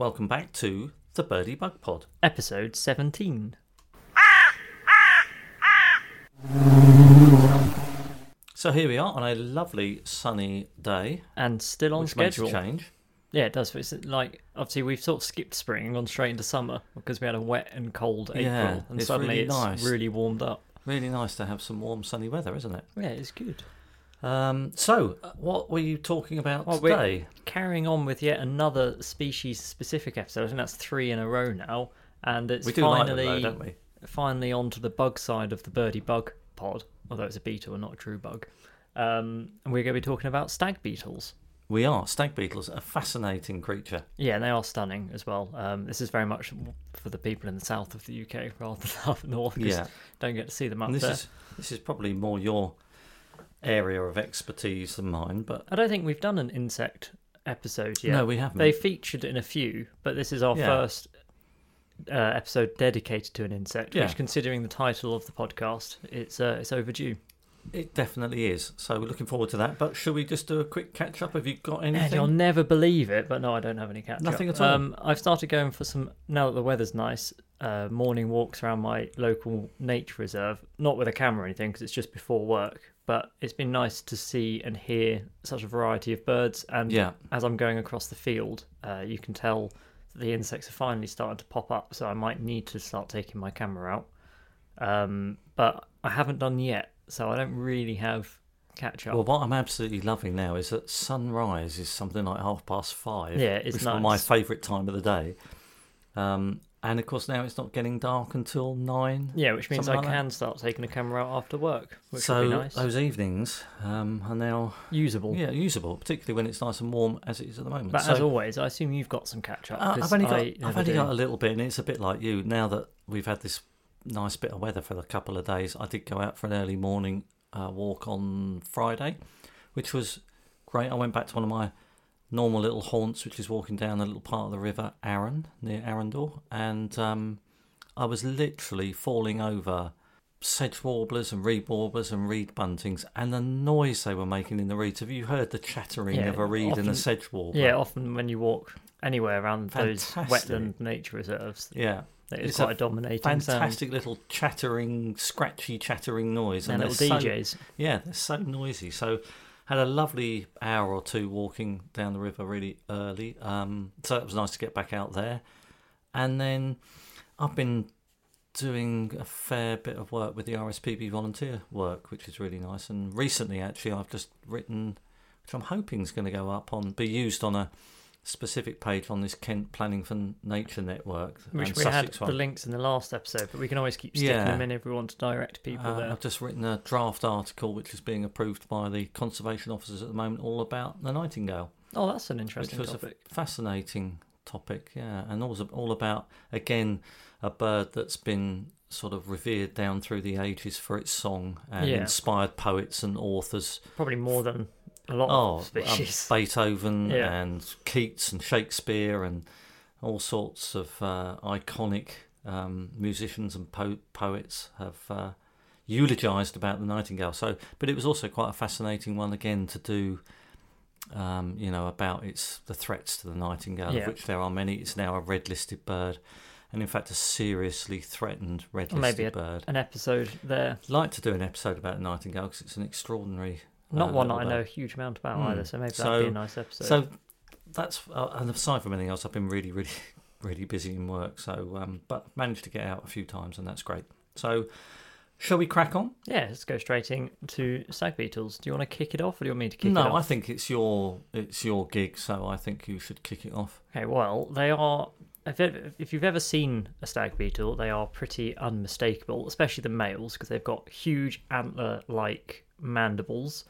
Welcome back to the Birdy Bug Pod. Episode 17. So here we are on a lovely sunny day, And still on which makes a schedule. change. Yeah, it does. It's like, obviously, we've sort of skipped spring and gone straight into summer because we had a wet and cold April. Yeah, and it's suddenly really it's nice. really warmed up. Really nice to have some warm sunny weather, isn't it? Yeah, it's good. Um, so, what were you talking about Well, we- today? Carrying on with yet another species specific episode. I think that's three in a row now. And it's do like them, finally, though, finally onto the bug side of the birdy bug pod, although it's a beetle and not a true bug. Um, and we're going to be talking about stag beetles. We are. Stag beetles, a fascinating creature. Yeah, and they are stunning as well. Um, this is very much for the people in the south of the UK rather than up north. Yeah. don't get to see them up And this there. is this is probably more your area of expertise than mine, but I don't think we've done an insect episode yet. no, we haven't. They featured in a few, but this is our Yeah. first uh, episode dedicated to an insect. Yeah. Which, considering the title of the podcast, it's uh, it's overdue. It definitely is. So we're looking forward to that. But shall we just do a quick catch up? Have you got And anything? you'll never believe it, but no, I don't have any catch up. Nothing at all? Um, I've started going for some now that the weather's nice. Uh, morning walks around my local nature reserve, not with a camera or anything, because it's just before work. But it's been nice to see and hear such a variety of birds. And Yeah. as I'm going across the field, uh, you can tell that the insects are finally starting to pop up. So I might need to start taking my camera out. Um, but I haven't done yet, so I don't really have catch up. Well, what I'm absolutely loving now is that sunrise is something like half past five. Yeah, it's which is my favourite time of the day. Um, and of course, now it's not getting dark until nine. Yeah, which means I like that. can start taking a camera out after work, which so would be nice. those evenings um, are now Usable. yeah usable, particularly when it's nice and warm as it is at the moment. But so, as always, I assume you've got some catch up. Uh, I've only got I've only got a little bit, and it's a bit like you. Now that we've had this nice bit of weather for a couple of days, I did go out for an early morning uh, walk on Friday, which was great. I went back to one of my normal little haunts, which is walking down a little part of the river Arun near Arundel, and um, I was literally falling over sedge warblers and reed warblers and reed buntings and the noise they were making in the reeds. Have you heard the chattering Yeah, of a reed and a sedge warbler? Yeah, often when you walk anywhere around those wetland nature reserves, Yeah. it's, It's quite a a dominating fantastic little chattering, scratchy chattering noise, sound. And they're little so- DJs. yeah, they're so noisy. So, had a lovely hour or two walking down the river really early. Um, so it was nice to get back out there, and then I've been doing a fair bit of work with the RSPB volunteer work, which is really nice. And recently, actually, I've just written, which I'm hoping is going to go up on, be used on a specific page on this Kent Planning for Nature network, Which we had Sussex the links in the last episode, but we can always keep sticking Yeah. them in if we want to direct people Uh, there. I've just written a draft article which is being approved by the conservation officers at the moment, all about the nightingale, Oh, that's an which interesting was topic. a fascinating topic. Yeah, and also all about again a bird that's been sort of revered down through the ages for its song and Yeah. inspired poets and authors. Probably more than a lot Oh, of um. Beethoven Yeah. and Keats and Shakespeare and all sorts of uh, iconic um, musicians and po- poets have uh, eulogized about the nightingale. So, but it was also quite a fascinating one again to do. Um, you know about its the threats to the nightingale, Yeah. of which there are many. It's now a red listed bird, and in fact a seriously threatened red listed bird. An episode there. I'd like to do an episode about the nightingale because it's an extraordinary. Not uh, one that I know a huge amount about Hmm. either, so maybe So- that'd be a nice episode. So that's uh, and aside from anything else, I've been really, really, really busy in work. So, um, but managed to get out a few times, and that's great. So, shall we crack on? yeah, let's go straight into stag beetles. Do you want to kick it off, or do you want me to kick no, it off? No, I think it's your it's your gig, so I think you should kick it off. Okay, well, they are. If if you've ever seen a stag beetle, they are pretty unmistakable, especially the males, because they've got huge antler-like mandibles.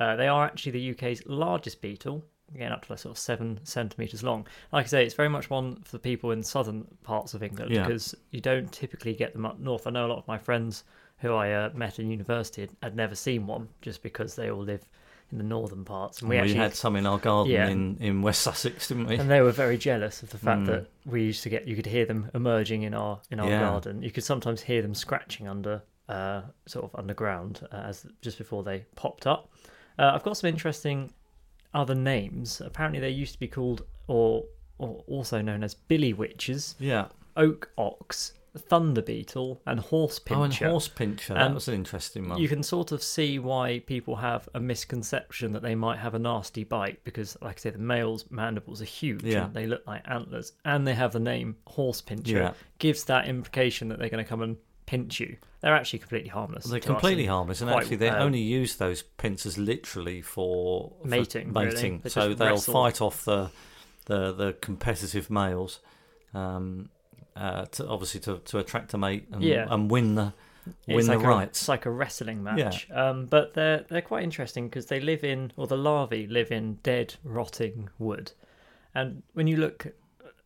Uh, they are actually the UK's largest beetle, again up to like sort of seven centimeters long. Like I say, it's very much one for the people in southern parts of England Yeah. because you don't typically get them up north. I know a lot of my friends who I uh, met in university had, had never seen one, just because they all live in the northern parts. And we we actually had some in our garden Yeah. in, in West Sussex, didn't we? and they were very jealous of the fact Mm. that we used to get you could hear them emerging in our in our Yeah. garden you could sometimes hear them scratching under uh, sort of underground uh, as just before they popped up uh, i've got some interesting other names apparently they used to be called or or also known as billy witches, Yeah. oak ox, thunder beetle, and horse pincher. Oh, and horse pincher. That And was an interesting one. You can sort of see why people have a misconception that they might have a nasty bite because, like I say, the male's mandibles are huge Yeah. and they look like antlers, and they have the name horse pincher. Yeah. Gives that implication that they're going to come and pinch you. They're actually completely harmless. They're completely harmless, and quite, actually they um, only use those pincers literally for, for Mating, really. mating. They So they'll wrestle. fight off the the the competitive males, um, uh, to, obviously to, to attract a mate and, Yeah. and win the win it's the like a, rights. It's like a wrestling match. Um, but they're they're quite interesting because they live in, or the larvae live in dead, rotting wood. And when you look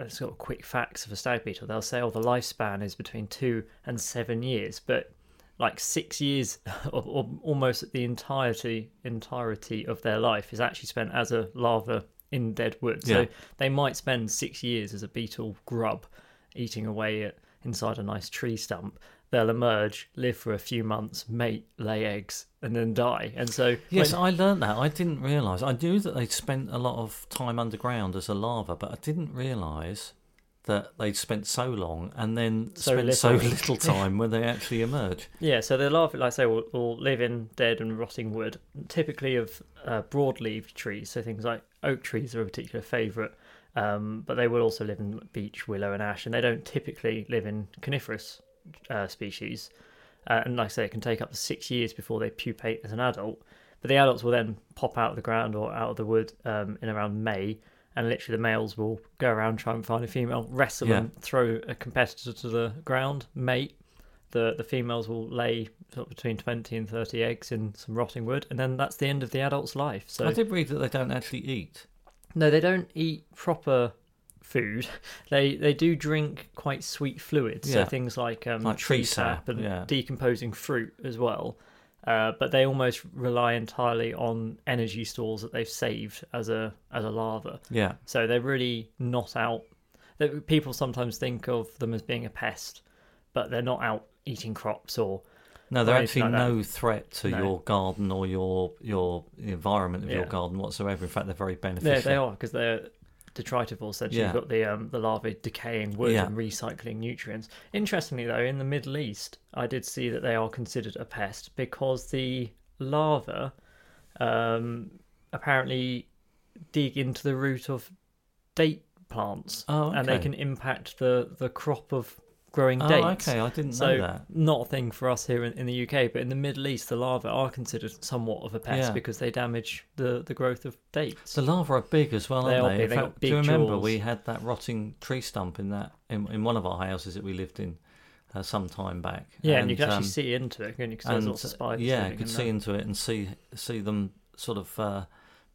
sort of quick facts of a stag beetle, they'll say, "Oh, the lifespan is between two and seven years," but like six years, or, or almost the entirety entirety of their life is actually spent as a larva in dead wood. So they might spend six years as a beetle grub, eating away at inside a nice tree stump. They'll emerge, live for a few months, mate, lay eggs, and then die. And so, Yes, when- I learned that. I didn't realise. I knew that they'd spent a lot of time underground as a larva, but I didn't realise that they'd spent so long and then So spent so little. little time when they actually emerge. yeah, so the larvae, like I say, will, will live in dead and rotting wood, typically of uh, broad-leaved trees. So things like oak trees are a particular favourite, um, but they will also live in beech, willow, and ash, and they don't typically live in coniferous uh, species. Uh, and like I say, it can take up to six years before they pupate as an adult. But the adults will then pop out of the ground or out of the wood um, in around May, and literally the males will go around try and find a female, wrestle Yeah. and throw a competitor to the ground, mate. The the females will lay sort of between twenty and thirty eggs in some rotting wood, and then that's the end of the adult's life. So I did read that they don't actually eat. no, they don't eat proper food. They they do drink quite sweet fluids, so Yeah. things like um, Like tree sap and yeah. decomposing fruit as well. Uh, but they almost rely entirely on energy stores that they've saved as a as a larva. Yeah. So they're really not out. That people sometimes think of them as being a pest, but they're not out eating crops or No, they're or anything actually like that. no threat to No. your garden or your your environment of your Yeah. garden whatsoever. In fact, they're very They, beneficial. they are because they're detritivores. So Yeah. you've got the um, the larvae decaying wood Yeah. and recycling nutrients. Interestingly, though, in the Middle East, I did see that they are considered a pest because the larva um, apparently dig into the root of date plants, Oh, and they can impact the the crop of growing Oh, dates. okay. I didn't So know that. not a thing for us here in, in the UK, but in the Middle East, the larvae are considered somewhat of a pest Yeah. because they damage the, the growth of dates. The larvae are big as well, They aren't are they? big, they fact, do you remember jaws. we had that rotting tree stump in that in, in one of our houses that we lived in uh, some time back? Yeah, and, you can actually um, see into it, can you? Because there's and, lots of spiders. yeah, you in see into it and see see them sort of uh,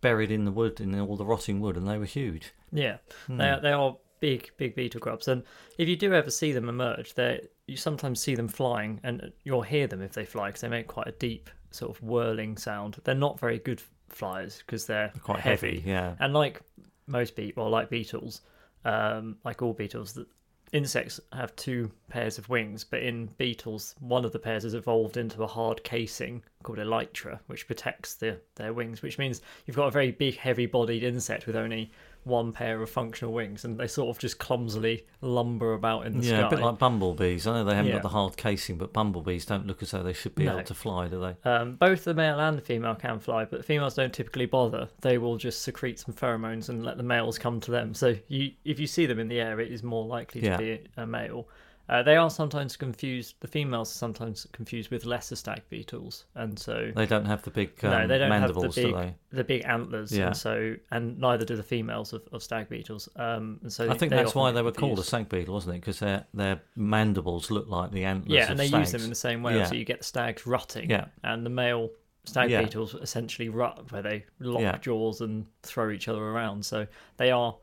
buried in the wood in all the rotting wood, and they were huge. Yeah, Hmm. they are, they are big, big beetle grubs, and if you do ever see them emerge, they you sometimes see them flying, and you'll hear them if they fly because they make quite a deep sort of whirling sound. They're not very good flyers because they're Quite heavy, yeah. And like most be well, like beetles, um, like all beetles, the insects have two pairs of wings, but in beetles, one of the pairs has evolved into a hard casing called elytra, which protects the, their wings. Which means you've got a very big, heavy-bodied insect with only one pair of functional wings, and they sort of just clumsily lumber about in the Yeah, sky. a bit like bumblebees. I know they haven't Yeah. got the hard casing, but bumblebees don't look as though they should be No. able to fly, do they? Um, both the male and the female can fly, but the females don't typically bother. They will just secrete some pheromones and let the males come to them. So you, if you see them in the air, it is more likely to Yeah. be a male. Uh, they are sometimes confused. The females are sometimes confused with lesser stag beetles, and so They don't have the big um, no, they don't mandibles, have the big, do they? the big antlers, Yeah. and so and neither do the females of, of stag beetles. Um, and so I think that's why they were called a stag beetle, wasn't it? Because their their mandibles look like the antlers. Yeah, and they stags. use them in the same way. Yeah. So you get the stags rutting. Yeah. And the male stag Yeah. beetles essentially rut, where they lock Yeah. jaws and throw each other around. So they are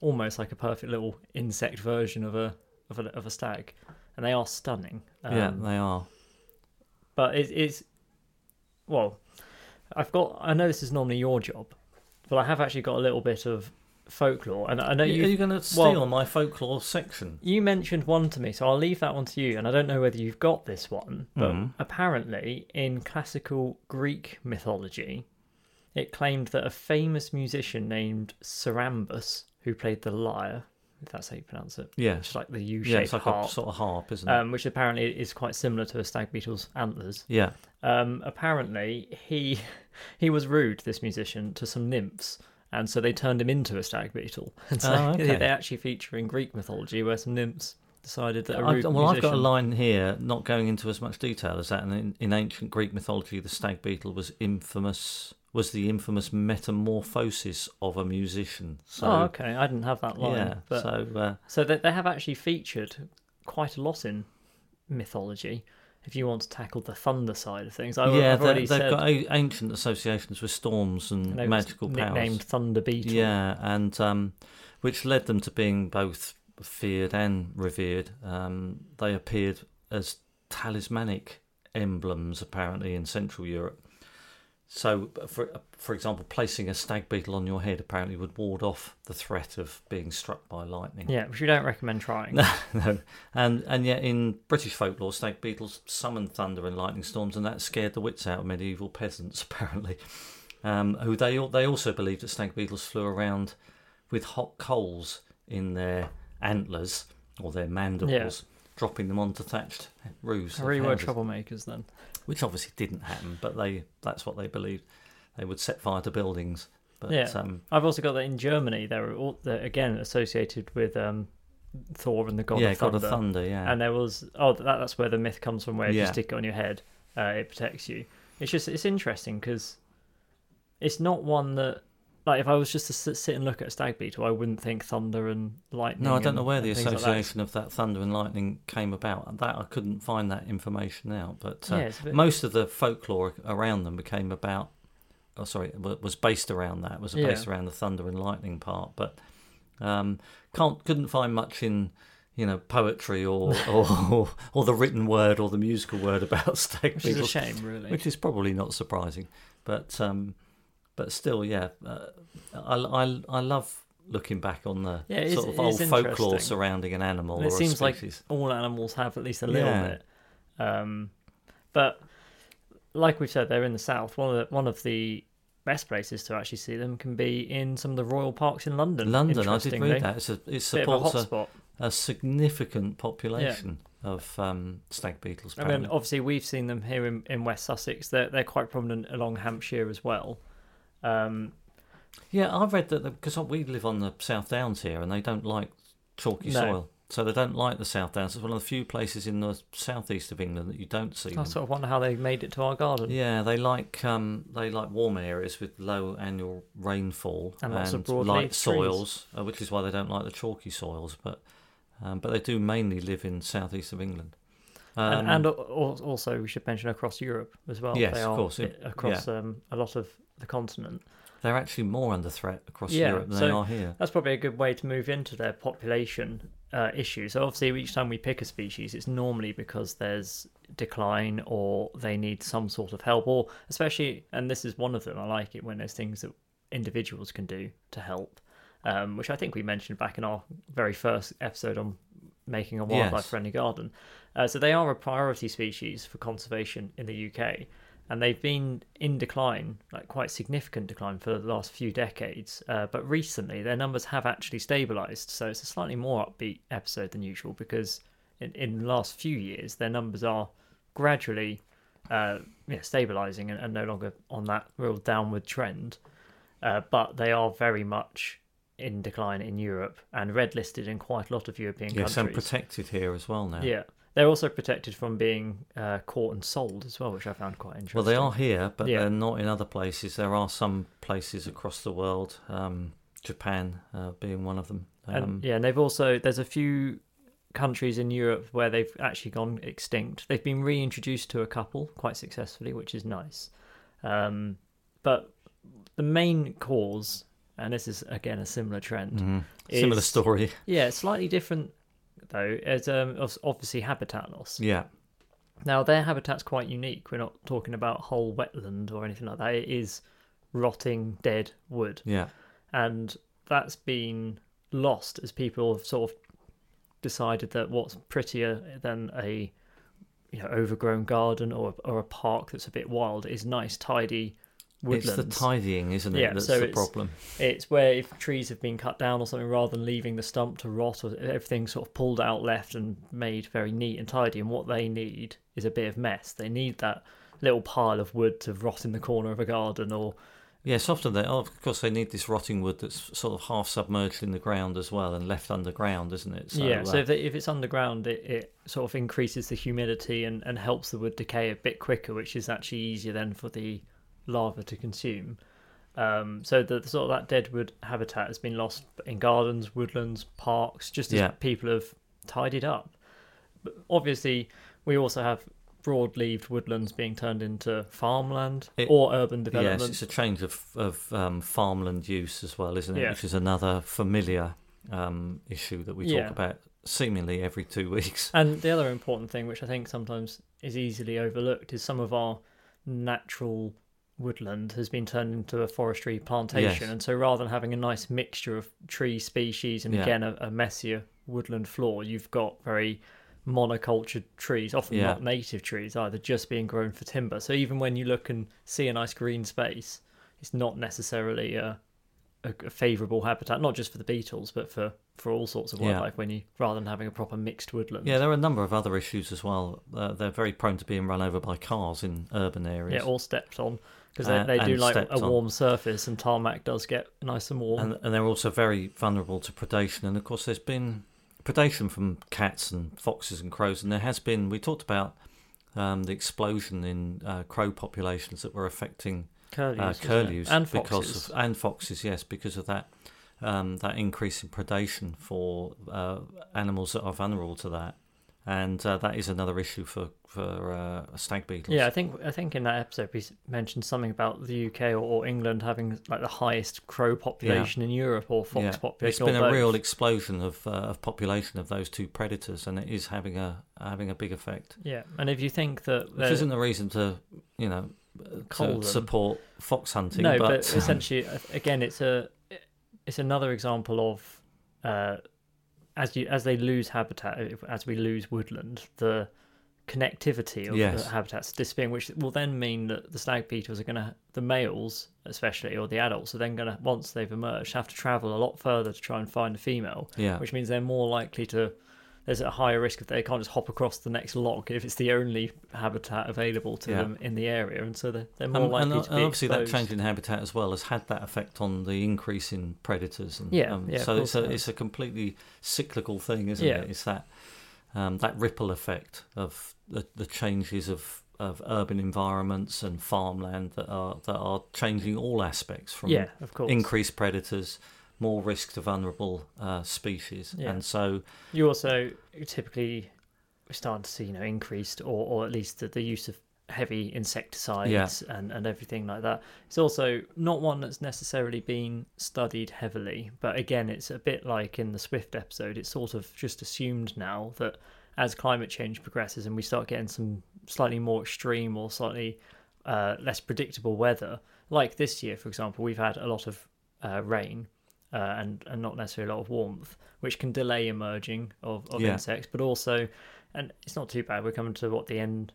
almost like a perfect little insect version of a of a, of a stag, and they are stunning. yeah, Um, they are. but it, it's well, I've got. I know this is normally your job, but I have actually got a little bit of folklore, and I know you. Are you. going to steal well- my folklore section? You mentioned one to me, so I'll leave that one to you. And I don't know whether you've got this one, but Mhm. apparently in classical Greek mythology, it claimed that a famous musician named Cerambus, who played the lyre, if that's how you pronounce it. Yeah, It's like the U-shaped yeah, it's like harp, a sort of harp, isn't it? um, which apparently is quite similar to a stag beetle's antlers. yeah. Um, apparently, he he was rude, this musician, to some nymphs, and so they turned him into a stag beetle. And so Oh, okay. they actually feature in Greek mythology, where some nymphs decided that I, well, I've got a line here, not going into as much detail as that. And in, in ancient Greek mythology, the stag beetle was infamous. Was the infamous metamorphosis of a musician. So, oh, okay. I didn't have that line. yeah. but, So, uh, So they, they have actually featured quite a lot in mythology. If you want to tackle the thunder side of things, I, yeah, I've already they've said got a- ancient associations with storms and were magical nicknamed powers. Thunder Beetle. Yeah, and um, which led them to being both feared and revered. Um, they appeared as talismanic emblems, apparently, in Central Europe. So, for for example, placing a stag beetle on your head apparently would ward off the threat of being struck by lightning. Yeah, which we don't recommend trying. no, and and yet in British folklore, stag beetles summoned thunder and lightning storms, and that scared the wits out of medieval peasants. Apparently, um, who they they also believed that stag beetles flew around with hot coals in their antlers or their mandibles, dropping them onto thatched roofs. Really were troublemakers then. which obviously didn't happen, but they that's what they believed. They would set fire to buildings. But Yeah. um, I've also got that in Germany. They're all they're, again associated with um, Thor and the god yeah, of thunder. God of Thunder, yeah. And there was oh that, that's where the myth comes from. Where if you stick it on your head, uh, it protects you. It's just it's interesting because it's not one that like if I was just to sit, sit and look at a stag beetle, I wouldn't think thunder and lightning. No, I don't know where the things like that. association of that thunder and lightning came about. That I couldn't find that information out. But uh, Yeah, bit- most of the folklore around them became about. Oh, sorry, was based around that. Was Yeah. based around the thunder and lightning part. But um, can't couldn't find much in you know poetry or or, or the written word or the musical word about stag which is a shame, really. which is probably not surprising. But um, but still, yeah, uh, I, I I love looking back on the Yeah, sort of old folklore surrounding an animal And or it a seems like all animals have at least a little Yeah. bit. Um, but like we've said, they're in the south. One of the, one of the best places to actually see them can be in some of the royal parks in London. London, I did read that. It's a, it of a supports a, a significant population of um, stag beetles. I mean, obviously, we've seen them here in, in West Sussex. They're they're quite prominent along Hampshire as well. Um, yeah, I've read that because we live on the South Downs here, and they don't like chalky No. soil, so they don't like the South Downs. It's one of the few places in the southeast of England that you don't see I them. sort of wonder how they made it to our garden. Yeah, they like um, they like warm areas with low annual rainfall And lots of light trees. soils, uh, which is why they don't like the chalky soils. But um, but they do mainly live in southeast of England. Um, and, and al- al- also, we should mention across Europe as well. Yes, they of course, it- i- across um, a lot of the continent. they're actually more under threat across Yeah, Europe than so- they are here. That's probably a good way to move into their population uh, issue. So obviously, each time we pick a species, it's normally because there's decline or they need some sort of help, or especially, and this is one of them. I like it when there's things that individuals can do to help, um, which I think we mentioned back in our very first episode on making a wildlife Yes. friendly garden. Uh, so they are a priority species for conservation in the UK. And they've been in decline, like quite significant decline for the last few decades. Uh, but recently, their numbers have actually stabilised. So it's a slightly more upbeat episode than usual because in, in the last few years, their numbers are gradually uh, yeah, stabilising and, and no longer on that real downward trend. Uh, but they are very much in decline in Europe and red listed in quite a lot of European Yes, and countries. protected here as well now. Yeah, they're also protected from being uh, caught and sold as well, which I found quite interesting. Well, they are here, but Yeah. they're not in other places. There are some places across the world, um, Japan uh, being one of them. Um, and yeah, and they've also there's a few countries in Europe where they've actually gone extinct. They've been reintroduced to a couple quite successfully, which is nice. Um, but the main cause, and this is again a similar trend, mhm. Similar story. yeah, slightly different though. It's um, obviously habitat loss. Yeah. Now their habitat's quite unique. We're not talking about whole wetland or anything like that. It is rotting dead wood, Yeah. and that's been lost as people have sort of decided that what's prettier than a you know overgrown garden or or a park that's a bit wild is nice, tidy woodlands. It's the tidying, isn't it? Yeah, that's so the it's- problem. It's where if trees have been cut down or something, rather than leaving the stump to rot, or everything sort of pulled out, left, and made very neat and tidy. And what they need is a bit of mess. They need that little pile of wood to rot in the corner of a garden, or Yes, often they. Oh, of course, they need this rotting wood that's sort of half submerged in the ground as well and left underground, isn't it? yeah. So uh, if, they, if it's underground, it, it sort of increases the humidity and, and helps the wood decay a bit quicker, which is actually easier then for the larva to consume. Um, so the, the sort of that deadwood habitat has been lost in gardens, woodlands, parks, just as Yeah. people have tidied up. But obviously, we also have broad-leaved woodlands being turned into farmland It- or urban development. yes, it's a change of of um, farmland use as well, isn't it? Yeah. Which is another familiar um, issue that we Yeah. talk about seemingly every two weeks. And the other important thing, which I think sometimes is easily overlooked, is some of our natural woodland has been turned into a forestry plantation. Yes. And so rather than having a nice mixture of tree species and Yeah. again a, a messier woodland floor, you've got very monocultured trees, often Yeah. not native trees either, just being grown for timber. So even when you look and see a nice green space, it's not necessarily a, a, a favourable habitat, not just for the beetles, but for, for all sorts of Yeah. wildlife. When you rather than having a proper mixed woodland, Yeah, there are a number of other issues as well. Uh, they're very prone to being run over by cars in urban areas. Yeah, or stepped on because Uh, they, they do like a stepped on. warm surface, and tarmac does get nice and warm. and, and they're also very vulnerable to predation. And of course, there's been predation from cats and foxes and crows, and there has been. We talked about um, the explosion in uh, crow populations that were affecting curlews, uh, curlews and because foxes. of and foxes, yes, because of that um, that increase in predation for uh, animals that are vulnerable to that, and uh, that is another issue for for uh, stag beetles. yeah, I think I think in that episode we mentioned something about the UK or, or England having like the highest crow population in Europe or fox population. It's been a real explosion of uh, of population of those two predators, and it is having a having a big effect. yeah, and if you think that which isn't a reason to, you know, to support fox hunting. no, but, but, essentially, uh, again, it's a it's another example of uh, as you as they lose habitat, as we lose woodland, the connectivity of Yes. the habitats disappearing, which will then mean that the stag beetles are going to the males, especially or the adults, are then going to once they've emerged have to travel a lot further to try and find a female, yeah, which means they're more likely to. There's a higher risk if they can't just hop across the next log if it's the only habitat available to Yeah. them in the area, and so they're, they're more and, likely and, to and be obviously that exposed. change in habitat as well has had that effect on the increase in predators. And, Yeah, um, yeah, so it's a it it's a completely cyclical thing, isn't Yeah. it? It's that um, that ripple effect of the, the changes of, of urban environments and farmland that are that are changing all aspects from yeah, of course. increased predators, more risk to vulnerable uh, species, Yeah. and so You also typically we're starting to see, you know, increased or, or at least the, the use of heavy insecticides and, and everything like that. It's also not one that's necessarily been studied heavily, but again, it's a bit like in the Swift episode. It's sort of just assumed now that as climate change progresses and we start getting some slightly more extreme or slightly uh, less predictable weather, like this year, for example, we've had a lot of uh, rain. Uh, and and not necessarily a lot of warmth, which can delay emerging of, of Yeah. insects, but also, and it's not too bad. We're coming to what the end,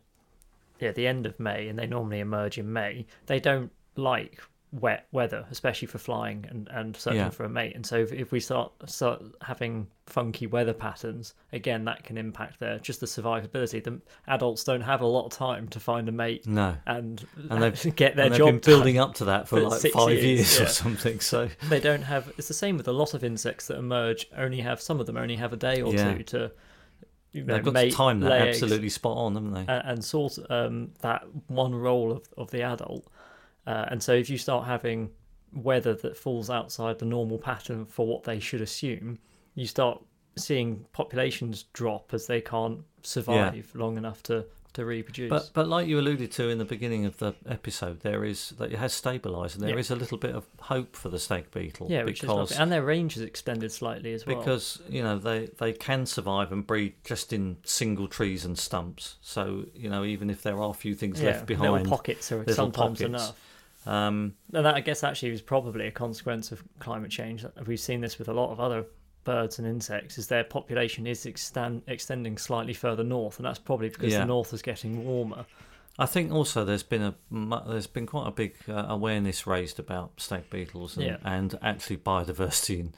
yeah, the end of May, and they normally emerge in May. They don't like wet weather, especially for flying and, and searching Yeah. for a mate. And so if, if we start start having funky weather patterns, again, that can impact their just the survivability. The adults don't have a lot of time to find a mate no. and, And they've- get their and job been building up to that for for like five years, years, or something. So they don't have it's the same with a lot of insects that emerge only have some of them only have a day or Yeah. two to you know, they've got mate, time that absolutely spot on, haven't they? and, and sort um, that one role of, of the adult uh, and so if you start having weather that falls outside the normal pattern for what they should assume you start seeing populations drop as they can't survive long enough to to reproduce But but like you alluded to in the beginning of the episode, there is that it has stabilised, and there is Yeah. a little bit of hope for the snake beetle. yeah which is because and their range is extended slightly as well because you know they they can survive and breed just in single trees and stumps. So you know even if there are a few things yeah, left behind, little pockets are sometimes pockets. enough um, And that, I guess, actually was probably a consequence of climate change. We've seen this with a lot of other birds and insects, is their population is extend, extending slightly further north, and that's probably because Yeah. the north is getting warmer. I think also there's been a there's been quite a big uh, awareness raised about stag beetles and, Yeah. and actually biodiversity in,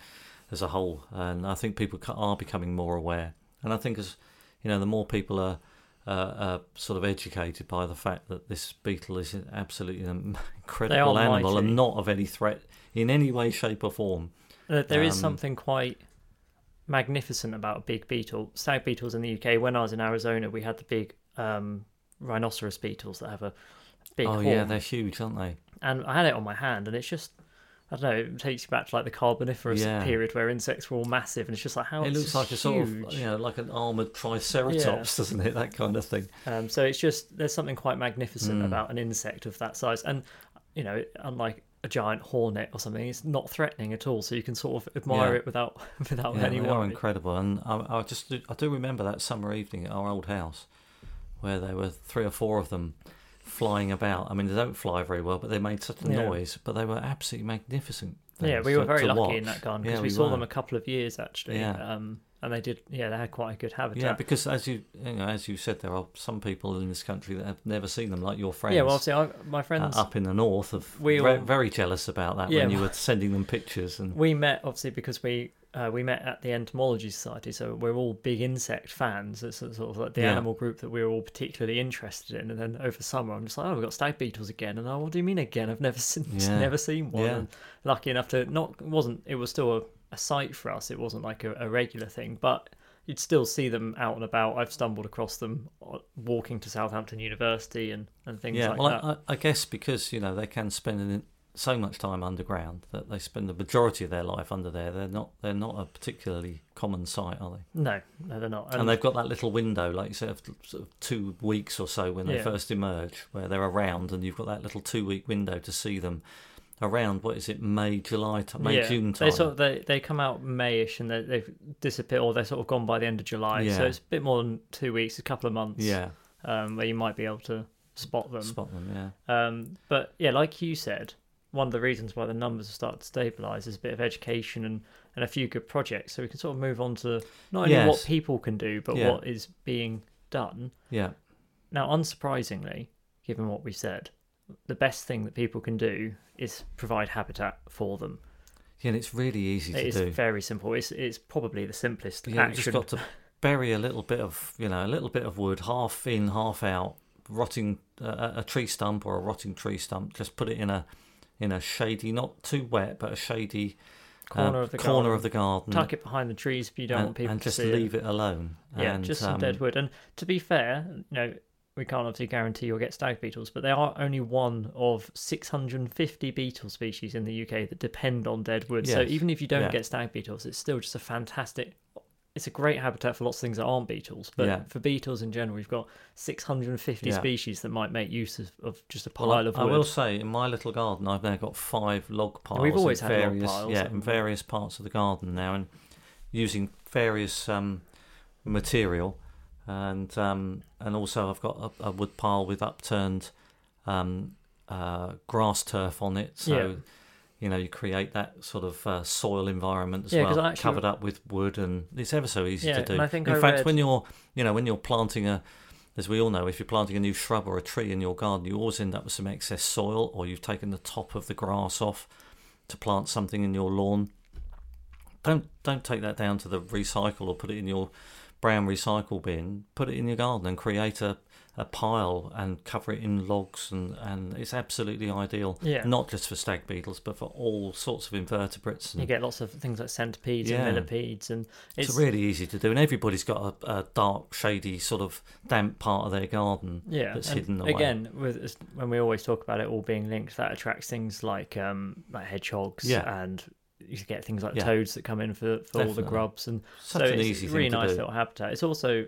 as a whole, and I think people are becoming more aware. And I think as you know, the more people are uh, uh, sort of educated by the fact that this beetle is an absolutely an incredible animal mighty. and not of any threat in any way, shape, or form. Uh, There is Um, something quite magnificent about a big beetle. Stag beetles in the UK. When I was in Arizona, we had the big um, rhinoceros beetles that have a big oh horn. yeah, they're huge, aren't they? and I had it on my hand, and it's just. I don't know. It takes you back to like the Carboniferous Yeah. period where insects were all massive, and it's just like how it looks like a sort of huge. you know like an armored triceratops, doesn't it? That kind of thing. Um, so it's just there's something quite magnificent Mm. about an insect of that size, and you know, unlike a giant hornet or something, it's not threatening at all. So you can sort of admire Yeah. it without without Yeah, any they are worry. incredible, and I, I just I do remember that summer evening at our old house, where there were three or four of them flying about. I mean, they don't fly very well, but they made such a Yeah. noise. But they were absolutely magnificent. Yeah, we were to- very to lucky watch. in that garden Yeah, because we, we saw were. them a couple of years actually. Yeah. Um, and they did, yeah, they had quite a good habitat. Yeah, because as you you know, as you said, there are some people in this country that have never seen them, like your friends. Yeah, well, obviously, I, my uh, friends, up in the north of We ve- all- very jealous about that Yeah, when you were sending them pictures and we met obviously because we uh, we met at the Entomology Society, so we're all big insect fans. It's sort of like the Yeah. animal group that we are all particularly interested in. And then over summer, I'm just like, oh, we've got stag beetles again. And oh, what do you mean again? I've never seen, Yeah. never seen one. Yeah. And lucky enough to not it wasn't it was still a, a sight for us. It wasn't like a, a regular thing, but you'd still see them out and about. I've stumbled across them uh, walking to Southampton University and, and things yeah. like well, that. I, I I guess because you know they can spend an, so much time underground that they spend the majority of their life under there. They're not they're not a particularly common sight, are they? no, no, they're not. And, they've got that little window, like you said, of sort of two weeks or so when they Yeah. first emerge, where they're around, and you've got that little two week window to see them around. What is it, May, July, time, May, yeah, June time? They sort of, they they come out Mayish and they, they've disappeared, or they're sort of gone by the end of July. yeah. So it's a bit more than two weeks, a couple of months. yeah, um, where you might be able to spot them. spot them. Yeah, Um, but yeah, like you said, one of the reasons why the numbers have started to stabilise is a bit of education and, and a few good projects. So we can sort of move on to not only what people can do, but Yeah. what is being done. yeah, Now, unsurprisingly, given what we said, the best thing that people can do is provide habitat for them. yeah. And it's really easy It to do. very simple. It's it's probably the simplest Yeah, you've just got to bury a little bit of, you know, a little bit of wood, half in, half out, rotting uh, a tree stump or a rotting tree stump. Just put it in a in a shady, not too wet, but a shady Corner uh, of the corner garden. of the garden. Tuck it behind the trees if you don't and, want people to get it. and to just see leave it. it, alone. Yeah, and, just some um, dead wood. And to be fair, you know, we can't obviously guarantee you'll get stag beetles, but they are only one of 650 beetle species in the UK that depend on dead wood. So even if you don't yeah. get stag beetles, it's still just a fantastic. It's a great habitat for lots of things that aren't beetles, but Yeah. for beetles in general, we've got 650 Yeah. species that might make use of, of just a pile I, of wood. I will say, in my little garden, I've now got five log piles. We've always had log various, piles, yeah, in various parts of the garden now, and using various um, material, and um, and also I've got a, a wood pile with upturned um, uh, grass turf on it, so. Yeah. You know, you create that sort of uh, soil environment as Yeah, well, actually- covered up with wood, and it's ever so easy Yeah, to do. I think in I fact, read- when you're, you know, when you're planting a, as we all know, if you're planting a new shrub or a tree in your garden, you always end up with some excess soil, or you've taken the top of the grass off to plant something in your lawn. Don't don't take that down to the recycle or put it in your brown recycle bin. Put it in your garden and create a, a pile and cover it in logs, and, and it's absolutely ideal. Yeah. Not just for stag beetles, but for all sorts of invertebrates. And you get lots of things like centipedes Yeah. and millipedes, and it's, it's, really easy to do, and everybody's got a, a dark, shady, sort of damp part of their garden yeah that's and hidden away. again with when we always talk about it all being linked that attracts things like um like hedgehogs Yeah. and you get things like Yeah. toads that come in for, for all the grubs and Such so an it's easy really nice do. little habitat it's also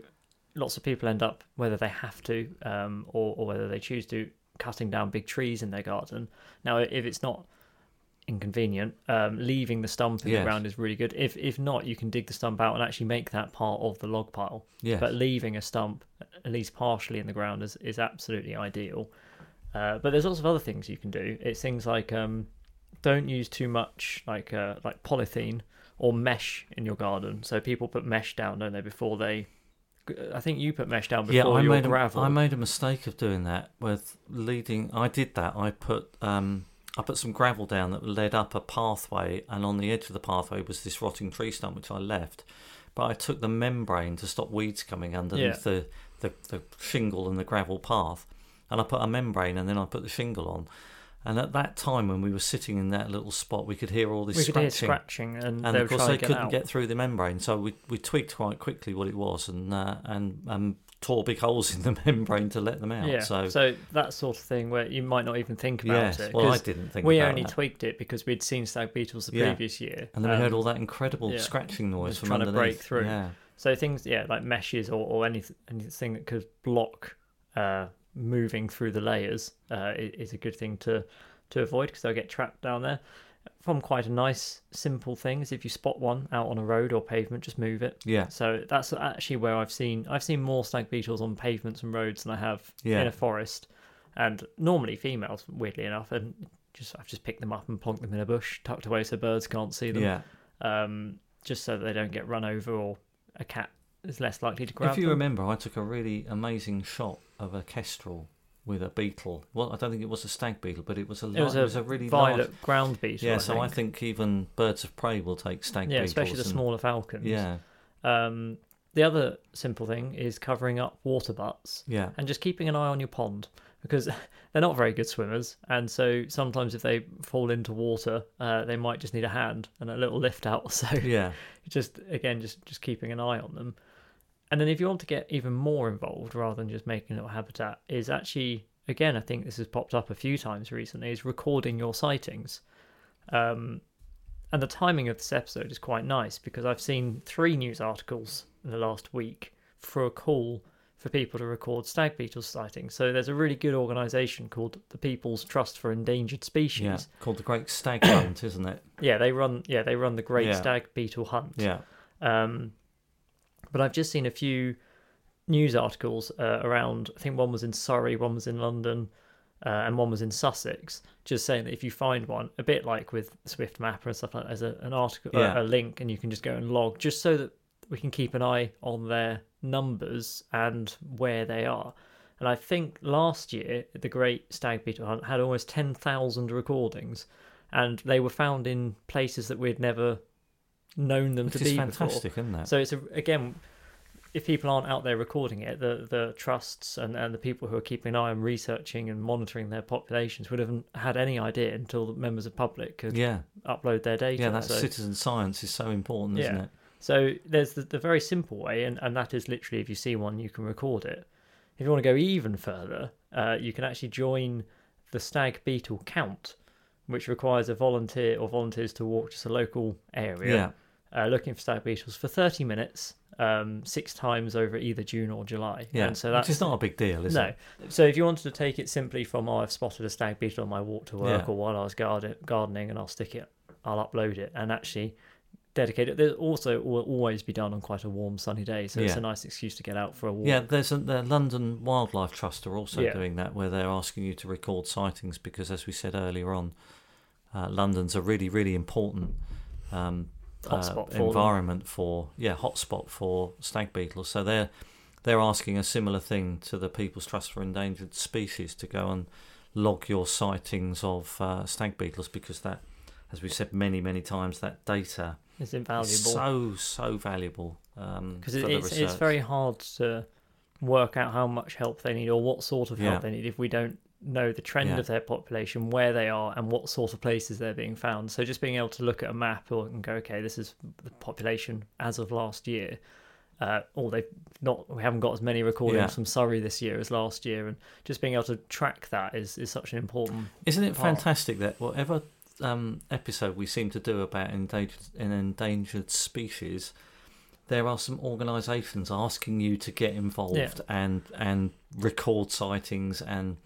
lots of people end up whether they have to um or, or whether they choose to cutting down big trees in their garden now if it's not inconvenient um leaving the stump in Yes. the ground is really good if if not you can dig the stump out and actually make that part of the log pile Yes. but leaving a stump at least partially in the ground is, is absolutely ideal. Uh, but there's lots of other things you can do. It's things like um, don't use too much like uh, like polythene or mesh in your garden. So people put mesh down, don't they, before they I think you put mesh down yeah, before I your made a, gravel. I made a mistake of doing that with leading. I did that. I put um, I put some gravel down that led up a pathway, and on the edge of the pathway was this rotting tree stump which I left. But I took the membrane to stop weeds coming underneath the, the the shingle and the gravel path, and I put a membrane, and then I put the shingle on. And at that time, when we were sitting in that little spot, we could hear all this we scratching. scratching, and, and of course they get couldn't out. get through the membrane, so we we tweaked quite quickly what it was, and uh, and um, tore big holes in the membrane to let them out. Yeah, So, so that sort of thing where you might not even think about yes, it. well, I didn't think about it. we only that. tweaked it because we'd seen stag beetles the Yeah. previous year, and then we heard um, all that incredible yeah, scratching noise from trying to break through. Yeah, So things, yeah, like meshes or, or anything, anything that could block uh, moving through the layers uh, is a good thing to to avoid because they'll get trapped down there. From quite a nice, simple thing is if you spot one out on a road or pavement, just move it. yeah, So that's actually where I've seen I've seen more stag beetles on pavements and roads than I have Yeah. in a forest, and normally females, weirdly enough, and just I've just picked them up and plonked them in a bush, tucked away so birds can't see them, yeah. um, just so that they don't get run over or a cat is less likely to grab If you them. remember, I took a really amazing shot of a kestrel with a beetle. Well, I don't think it was a stag beetle, but it was a it was a, it was a really violet large. ground beetle. Yeah, I so think. I think even birds of prey will take stag yeah, beetles. especially the and- smaller falcons. Yeah, Um, the other simple thing is covering up water butts. yeah, and just keeping an eye on your pond because they're not very good swimmers and so sometimes if they fall into water uh, they might just need a hand and a little lift out so yeah. just again just just keeping an eye on them and then if you want to get even more involved rather than just making a little habitat is actually again i think this has popped up a few times recently is recording your sightings. Um, and the timing of this episode is quite nice because i've seen three news articles in the last week for a call for people to record stag beetle sightings so there's a really good organization called the people's trust for endangered species. Yeah, called the Great Stag Hunt, isn't it? yeah they run yeah they run the great Yeah. stag beetle hunt. Yeah, um, but I've just seen a few news articles uh, around. I think one was in Surrey, one was in London, uh, and one was in Sussex. Just saying that if you find one, a bit like with Swift Mapper and stuff like that, there's a, an article, uh, Yeah. a link, and you can just go and log, just so that we can keep an eye on their numbers and where they are. And I think last year the Great Stag Beetle Hunt had almost ten thousand recordings, and they were found in places that we'd never known them which to be fantastic, isn't before. it? So it's a, again, if people aren't out there recording it, the the trusts and, and the people who are keeping an eye on researching and monitoring their populations would have had any idea until the members of public could yeah, upload their data. yeah. That so, citizen science is so important, isn't it? so there's the, the very simple way, and, and that is literally if you see one, you can record it. If you want to go even further, uh, you can actually join the stag beetle count, which requires a volunteer or volunteers to walk just a local area Yeah, uh, looking for stag beetles for 30 minutes, um, six times over either June or July. yeah. And so which that's is not a big deal, is no. it? No. So if you wanted to take it simply from, oh, I've spotted a stag beetle on my walk to work Yeah. or while I was garden- gardening and I'll stick it, I'll upload it and actually dedicate it. There also will always be done on quite a warm, sunny day. So it's a nice excuse to get out for a walk. Yeah, there's a, the London Wildlife Trust are also Yeah. doing that, where they're asking you to record sightings because, as we said earlier on, uh, London's a really, really important um, uh, them. environment for yeah hotspot for stag beetles. So they're they're asking a similar thing to the People's Trust for Endangered Species to go and log your sightings of uh, stag beetles because that, as we've said many many times, that data is invaluable. so so valuable um, Because it, it's, it's very hard to work out how much help they need or what sort of help Yeah. they need if we don't know the trend Yeah. of their population, where they are, and what sort of places they're being found. So just being able to look at a map or and go, okay, this is the population as of last year. Uh, or they've not, we haven't got as many recordings Yeah. from Surrey this year as last year, and just being able to track that is, is such an important. Isn't it part. fantastic that whatever um, episode we seem to do about endangered an endangered species, there are some organisations asking you to get involved Yeah. and and record sightings and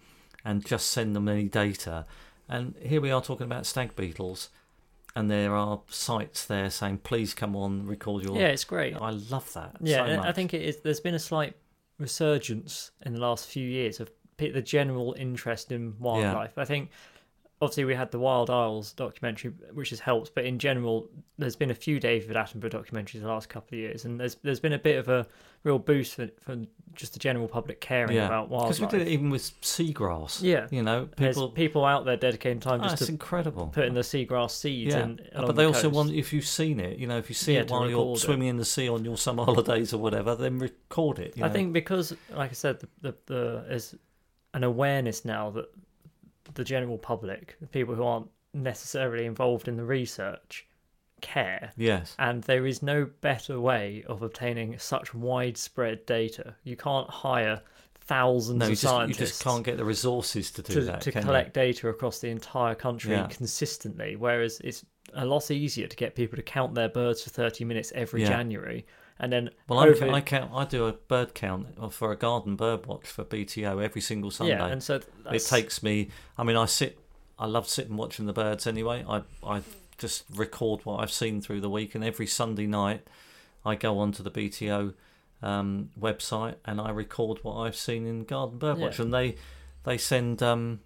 and just send them any data. And here we are talking about stag beetles, and there are sites there saying, "Please come on, record your." Yeah, it's great. I love that. Yeah, so I think it is. There's been a slight resurgence in the last few years of the general interest in wildlife. I think obviously we had the Wild Isles documentary, which has helped. But in general, there's been a few David Attenborough documentaries the last couple of years, and there's there's been a bit of a real boost for, for just the general public caring yeah, about because we did it even with seagrass. Yeah. you know, There's people. people out there dedicating time Oh, just it's to incredible. put in the seagrass seeds. yeah, Uh, but they the also coast. want if you've seen it, you know, if you see Yeah, it while you're it. swimming in the sea on your summer holidays or whatever, then record it. I know. think because, like I said, the, the, the there's an awareness now that the general public, the people who aren't necessarily involved in the research, care. yes, And there is no better way of obtaining such widespread data. You can't hire thousands no, of you just, you just can't get the resources to do to, that. to can you? collect data across the entire country Yeah. consistently. Whereas it's a lot easier to get people to count their birds for 30 minutes every Yeah. January. And then Well, over- I count. I do a bird count for a garden bird watch for BTO every single Sunday. yeah, and so it takes me. I mean, I sit. I love sitting watching the birds anyway. I I just record what I've seen through the week, and every Sunday night, I go onto the BTO um, website and I record what I've seen in Garden Birdwatch, Yeah. and they they send um,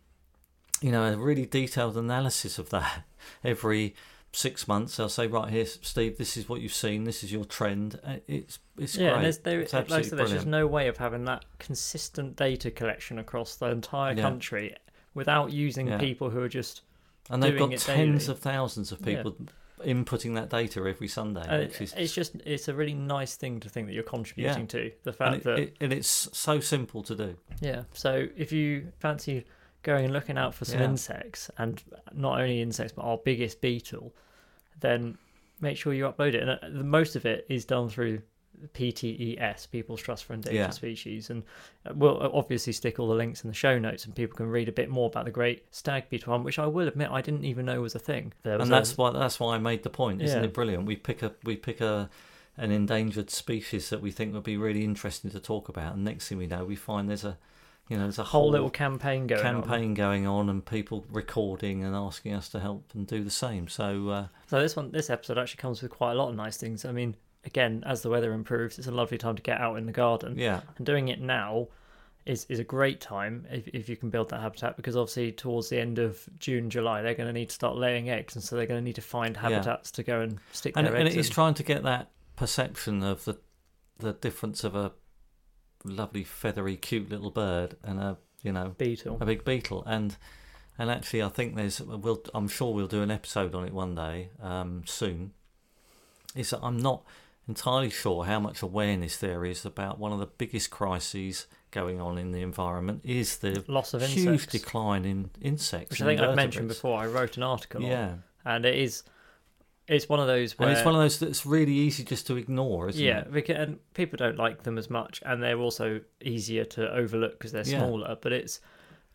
you know a really detailed analysis of that every six months. They'll say, right here, Steve, this is what you've seen. This is your trend. Uh, It's it's yeah, great. and there's, there, it's like absolutely said, there's just no way of having that consistent data collection across the entire Yeah. country without using Yeah. people who are just. and they've got tens daily. of thousands of Yeah. people inputting that data every Sunday, Uh, which is it's just it's a really nice thing to think that you're contributing to the fact and, it, that it, and it's so simple to do. Yeah. So if you fancy going and looking out for some Yeah. insects, and not only insects but our biggest beetle, then make sure you upload it. And uh, the most of it is done through PTES, People's Trust for Endangered Yeah. Species, and uh, we'll obviously stick all the links in the show notes, and people can read a bit more about the great stag beetle one, which I will admit I didn't even know was a thing. There was And a- that's why that's why I made the point, isn't Yeah. it brilliant? We pick a we pick a an endangered species that we think would be really interesting to talk about, and next thing we know, we find there's a you know there's a whole whole little campaign going on. campaign going on, and people recording and asking us to help and do the same. So uh, So this one, this episode actually comes with quite a lot of nice things. I mean, again, as the weather improves, it's a lovely time to get out in the garden. yeah, and doing it now is is a great time if, if you can build that habitat because obviously towards the end of June July they're going to need to start laying eggs and so they're going to need to find Yeah. habitats to go and stick and, their and eggs it is in. trying to get that perception of the the difference of a lovely feathery cute little bird and a you know beetle. a big beetle. And and actually I think there's we'll I'm sure we'll do an episode on it one day um, soon. Is that I'm not entirely sure how much awareness there is about one of the biggest crises going on in the environment is the loss of huge insects. decline in insects which I think I've mentioned before. I wrote an article on yeah. and it is it's one of those where and it's one of those that's really easy just to ignore isn't yeah it because, and people don't like them as much and they're also easier to overlook because they're Yeah. smaller but it's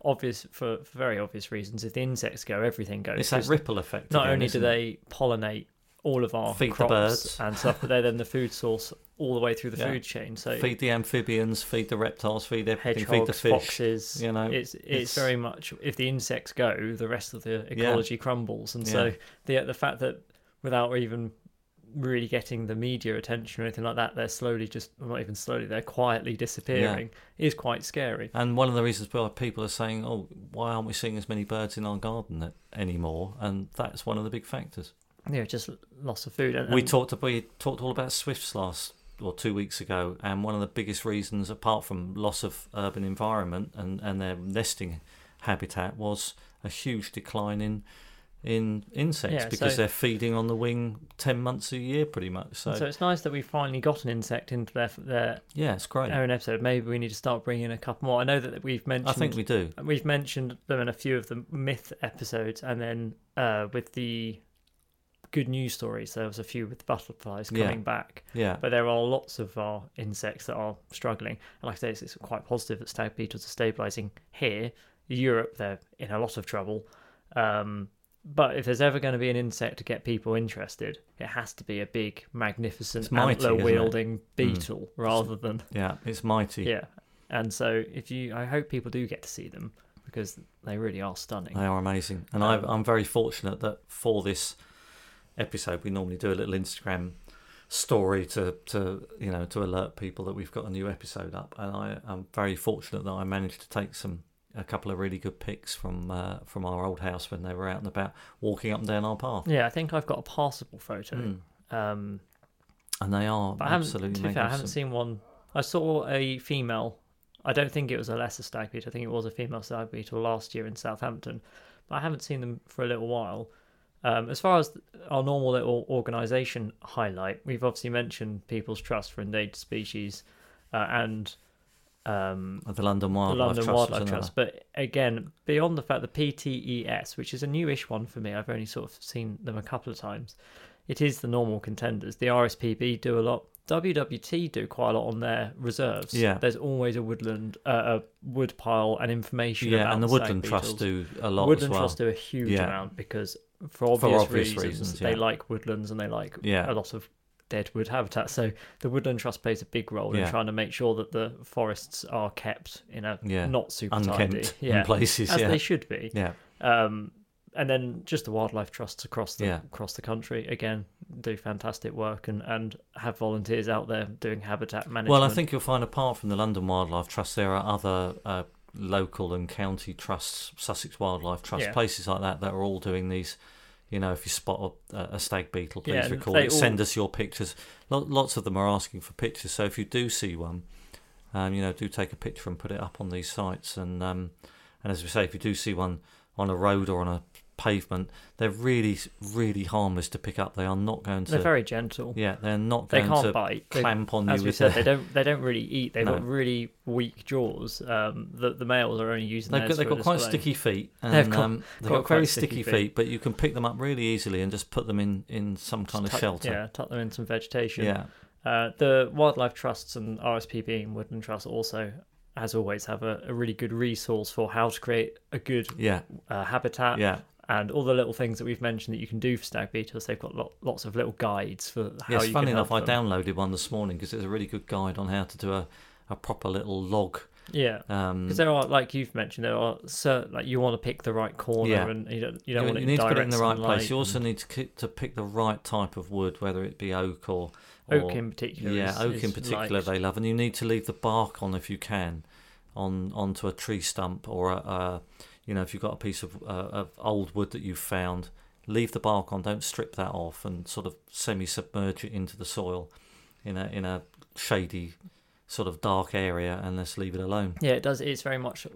obvious for, for very obvious reasons if the insects go everything goes it's that 'Cause ripple effect not again, only do isn't it? they pollinate all of our Feed the crops birds. and stuff, but they're then the food source all the way through the Yeah. food chain. So feed the amphibians feed the reptiles feed everything feed the fish foxes, you know, it's, it's it's- very much if the insects go, the rest of the ecology crumbles, and so the the fact that without even really getting the media attention or anything like that, they're slowly just well, not even slowly, they're quietly disappearing is quite scary. And one of the reasons why people are saying, "Oh, why aren't we seeing as many birds in our garden anymore?" and that's one of the big factors. Yeah, just loss of food. And, we and- talked we talked all about swifts last or two weeks ago, and one of the biggest reasons, apart from loss of urban environment and and their nesting habitat, was a huge decline in in insects Yeah, because so- they're feeding on the wing ten months a year, pretty much. So, so it's nice that we've finally got an insect into their their yeah, it's great. own episode. Maybe we need to start bringing in a couple more. I know that we've mentioned. I think we do. We've mentioned them in a few of the myth episodes, and then uh, with the good news stories, there was a few with butterflies Yeah. coming back. Yeah, But there are lots of our insects that are struggling. And like I say, it's, it's quite positive that stag beetles are stabilising here. Europe, they're in a lot of trouble. Um, but if there's ever going to be an insect to get people interested, it has to be a big, magnificent, mighty, antler wielding beetle rather than yeah, it's mighty. yeah. And so if you, I hope people do get to see them because they really are stunning. They are amazing, and Um, I've, I'm very fortunate that for this episode, we normally do a little Instagram story to, to you know to alert people that we've got a new episode up, and I am very fortunate that I managed to take some a couple of really good pics from uh, from our old house when they were out and about walking up and down our path. Yeah, I think I've got a passable photo. Mm. Um, And they are I absolutely to be fair, I haven't seen one. I saw a female. I don't think it was a lesser stag beetle. I think it was a female stag beetle last year in Southampton, but I haven't seen them for a little while. Um, as far as our normal little organisation highlight, we've obviously mentioned People's Trust for Endangered Species uh, and um, the London the Wildlife London Trust. Wildlife. Trust. But again, beyond the fact the PTES, which is a newish one for me, I've only sort of seen them a couple of times. It is the normal contenders. The RSPB do a lot. WWT do quite a lot on their reserves. Yeah. there's always a woodland, uh, a wood pile, and information. Yeah, and the Woodland Trust do a lot Woodland as well. Trust do a huge Yeah. amount because, for obvious, obvious reasons, reasons, they like woodlands and they like Yeah. a lot of dead wood habitat. So the Woodland Trust plays a big role Yeah. in trying to make sure that the forests are kept in a Yeah. not super tidy, Unkempt yeah, in places. as yeah. they should be. yeah. Um, and then just the wildlife trusts across the Yeah. across the country again do fantastic work and and have volunteers out there doing habitat management. Well, I think you'll find apart from the London Wildlife Trust, there are other uh, local and county trusts, Sussex Wildlife Trust, Yeah. places like that that are all doing these. You know, if you spot a, a stag beetle, please Yeah, record it. all- Send us your pictures. Lots of them are asking for pictures. So if you do see one, um, you know, do take a picture and put it up on these sites. And um, and as we say, if you do see one on a road or on a pavement, they're really, really harmless to pick up. They are not going to. they're very gentle. yeah, they're not they can't bite. They- clamp on you as we said, their- they don't they don't really eat. They've No. got really weak jaws. Um, the the males are only using. They've got, they've got quite sticky feet, and They've got- um, they've got got, very quite sticky sticky feet. But you can pick them up really easily and just put them in, in some kind of Tuck- shelter. Yeah, tuck them in some vegetation. yeah, Uh, the wildlife trusts and RSPB and Woodland Trust also, as always, have a, a really good resource for how to create a good yeah, uh, habitat yeah. And all the little things that we've mentioned that you can do for stag beetles. They've got lo- lots of little guides for how Yes, you funny enough, I downloaded one this morning because it's a really good guide on how to do a, a proper little log. Yeah. Um, Because there are, like you've mentioned, there are certain like you want to pick the right corner, Yeah. and you don't you you, don't want you need to put it in the right place. You also and need to to pick the right type of wood, whether it be oak or, oak in particular. yeah, is- oak is in particular liked. they love, and you need to leave the bark on if you can, on onto a tree stump or a, a you know if you've got a piece of, uh, of old wood that you've found, leave the bark on. Don't strip that off and sort of semi-submerge it into the soil, in a in a shady, sort of dark area, and let's leave it alone. Yeah, it does. It's very much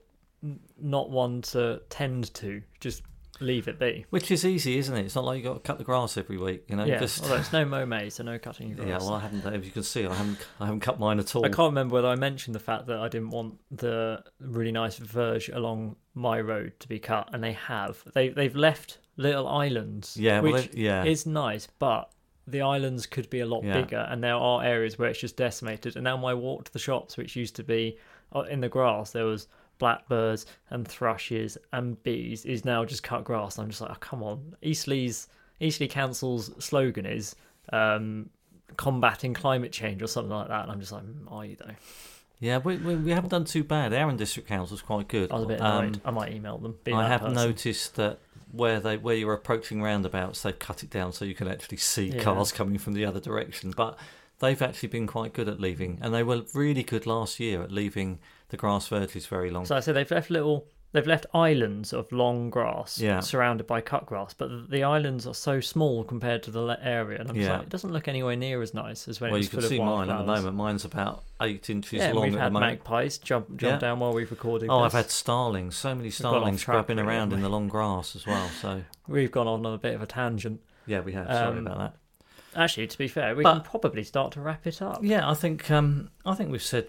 not one to tend to. Just leave it be. Which is easy, isn't it? It's not like you got to cut the grass every week, you know. yeah, Just although it's no mow May, so no cutting your grass. yeah. Well, I haven't. As you can see, I haven't. I haven't cut mine at all. I can't remember whether I mentioned the fact that I didn't want the really nice verge along my road to be cut, and they have. They they've left little islands. Yeah, well, which they- yeah. is nice, but the islands could be a lot Yeah. bigger, and there are areas where it's just decimated. And now my walk to the shops, which used to be uh, in the grass, there was blackbirds and thrushes and bees, is now just cut grass. I'm just like, oh, come on. Eastleigh's Eastleigh Council's slogan is um, combating climate change or something like that. And I'm just like, mm, are you though? Yeah, we, we, we haven't done too bad. Arun District Council's quite good. I was a bit Um, annoyed. I might email them. I have person. noticed that where they where you're approaching roundabouts, they've cut it down so you can actually see Yeah. cars coming from the other direction. But they've actually been quite good at leaving, and they were really good last year at leaving the grass verges very long. So I said they've left little, they've left islands of long grass Yeah. surrounded by cut grass, but the- islands are so small compared to the area, and I'm Yeah. like, it doesn't look anywhere near as nice as when well, it you was can full see of mine at the moment. Mine's about eight inches Yeah, long we've had magpies jump jump Yeah. down while we've recorded. Oh, I've had starlings. So many starlings grabbing around in the long grass as well. So We've gone on a bit of a tangent. yeah, we have. Sorry Um, about that. Actually, to be fair, we But- can probably start to wrap it up. Yeah, I think um, I think we've said.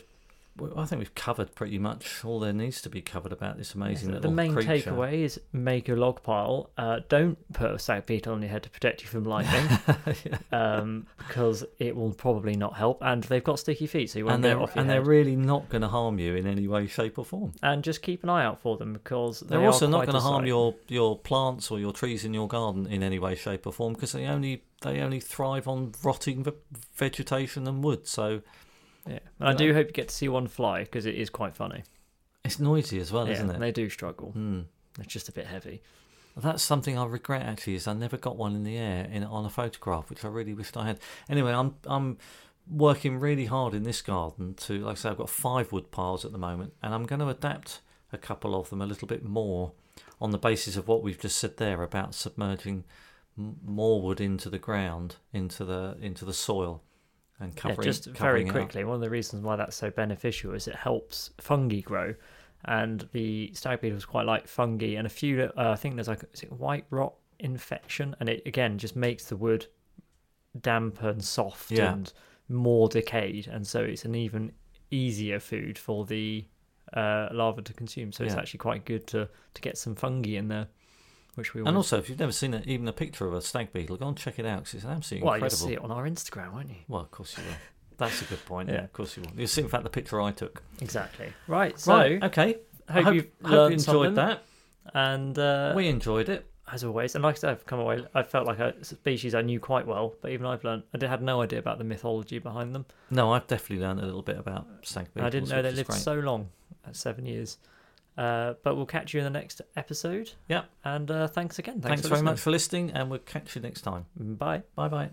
Well, I think we've covered pretty much all there needs to be covered about this amazing So little the main creature. takeaway is make a log pile. Uh, don't put a stag beetle on your head to protect you from lightning, um, because it will probably not help. And they've got sticky feet, so you won't and get they're off your and head. they're really not going to harm you in any way, shape, or form. and just keep an eye out for them because they They're also not going to harm your your plants or your trees in your garden in any way, shape, or form because they only they only thrive on rotting ve- vegetation and wood. So Yeah, and I do hope you get to see one fly because it is quite funny. it's noisy as well, isn't it? they do struggle. Hmm. It's just a bit heavy. That's something I regret actually is I never got one in the air in on a photograph, which I really wished I had. Anyway, I'm I'm working really hard in this garden to like I say I've got five wood piles at the moment, and I'm going to adapt a couple of them a little bit more on the basis of what we've just said there about submerging more wood into the ground, into the into the soil, and Yeah, just very covering up. quickly, one of the reasons why that's so beneficial is it helps fungi grow, and the stag beetles quite like fungi, and a few. Uh, I think there's like is it white rot infection, and it again just makes the wood damp and soft Yeah. and more decayed, and so it's an even easier food for the uh, larva to consume. So it's actually quite good to to get some fungi in there, which we And also, if you've never seen a, even a picture of a stag beetle, go and check it out because it's absolutely well, you'll incredible. see it on our Instagram, won't you? Well, of course you will. That's a good point. Yeah. Yeah, of course you will. You'll see, in fact, the picture I took. Exactly. Right. So right. Okay. hope, hope, you've hope you enjoyed something. that. And uh, we enjoyed it. as always, and like I said, I've come away. I felt like a species I knew quite well, but even I've learned. I did, had no idea about the mythology behind them. No, I've definitely learned a little bit about stag beetles. and I didn't know they lived great. so long, at seven years. Uh, but we'll catch you in the next episode. Yep. And uh, thanks again. Thanks, Thanks, very listening. much for listening, and we'll catch you next time. Bye. Bye bye.